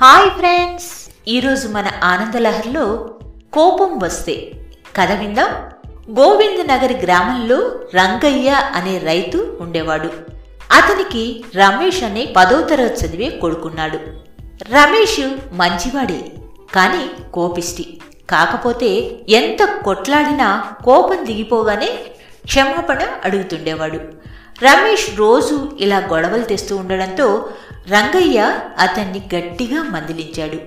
Hi friends. ఈరోజు మన ఆనందలహర్లో కోపం వస్తే కథ విందాం. గోవింద్ నగర్ గ్రామంలో రంగయ్య అనే రైతు ఉండేవాడు. అతనికి రమేష్ అనే పదో తరగతి చదివే కొడుకున్నాడు. రమేష్ మంచివాడే కానీ కోపిష్టి. కాకపోతే ఎంత కొట్లాడినా కోపం దిగిపోగానే క్షమాపణ అడుగుతుండేవాడు. రమేష్ రోజు ఇలా గొడవలు తెస్తూ ఉండడంతో రంగయ్య అతన్ని గట్టిగా మందిలించాడు.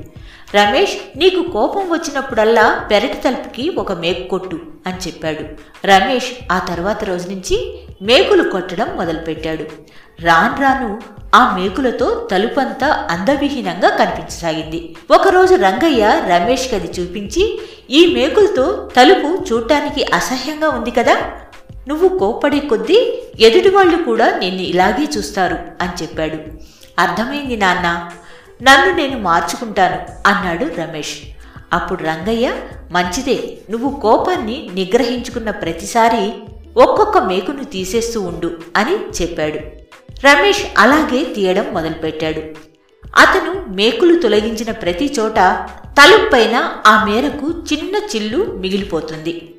రమేష్ నీకు కోపం వచ్చినప్పుడల్లా పెరటి తలుపుకి ఒక మేకు కొట్టు అని చెప్పాడు. రమేష్ ఆ తర్వాత రోజు నుంచి మేకులు కొట్టడం మొదలుపెట్టాడు. రాను రాను ఆ మేకులతో తలుపంతా అందవిహీనంగా కనిపించసాగింది. ఒకరోజు రంగయ్య రమేష్ కది చూపించి ఈ మేకులతో తలుపు చూడటానికి అసహ్యంగా ఉంది కదా నువ్వు కోప్పడే కొద్దీ ఎదుటి వాళ్ళు కూడా నిన్ను ఇలాగే చూస్తారు అని చెప్పాడు. అర్థమైంది నాన్న. నన్ను నేను మార్చుకుంటాను అన్నాడు రమేష్. అప్పుడు రంగయ్య మంచిదే నువ్వు కోపాన్ని నిగ్రహించుకున్న ప్రతిసారి ఒక్కొక్క మేకును తీసేస్తూ ఉండు అని చెప్పాడు. రమేష్ అలాగే తీయడం మొదలుపెట్టాడు. అతను మేకులు తొలగించిన ప్రతి చోట తలుపైన ఆ మేరకు చిన్న చిల్లు మిగిలిపోతుంది.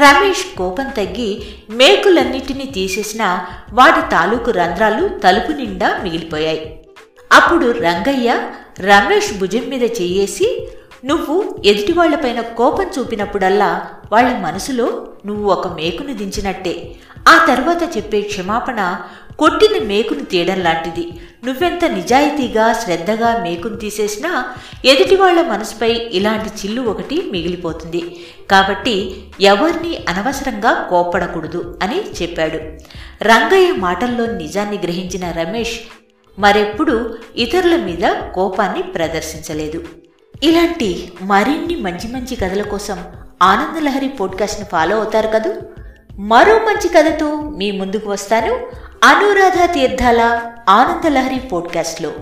రమేష్ కోపం తగ్గి మేకులన్నిటినీ తీసేసినా వాటి తాలూకు రంధ్రాలు తలుపు నిండా మిగిలిపోయాయి. అప్పుడు రంగయ్య రమేష్ భుజం మీద చెయ్యేసి నువ్వు ఎదుటి వాళ్ళపైన కోపం చూపినప్పుడల్లా వాళ్ళ మనసులో నువ్వు ఒక మేకును దించినట్టే. ఆ తర్వాత చెప్పే క్షమాపణ కొట్టిన మేకును తీయడం లాంటిది. నువ్వెంత నిజాయితీగా శ్రద్ధగా మేకును తీసేసినా ఎదుటి వాళ్ళ మనసుపై ఇలాంటి చిల్లు ఒకటి మిగిలిపోతుంది. కాబట్టి ఎవరిని అనవసరంగా కోప్పడకూడదు అని చెప్పాడు. రంగయ్య మాటల్లో నిజాన్ని గ్రహించిన రమేష్ మరెప్పుడు ఇతరుల మీద కోపాన్ని ప్రదర్శించలేదు. ఇలాంటి మరిన్ని మంచి మంచి కథల కోసం ఆనందలహరి పోడ్కాస్ట్ని ఫాలో అవుతారు కదూ? మరో మంచి కథతో మీ ముందుకు వస్తాను. అనురాధ తీర్థాల ఆనందలహరి పోడ్కాస్ట్లో.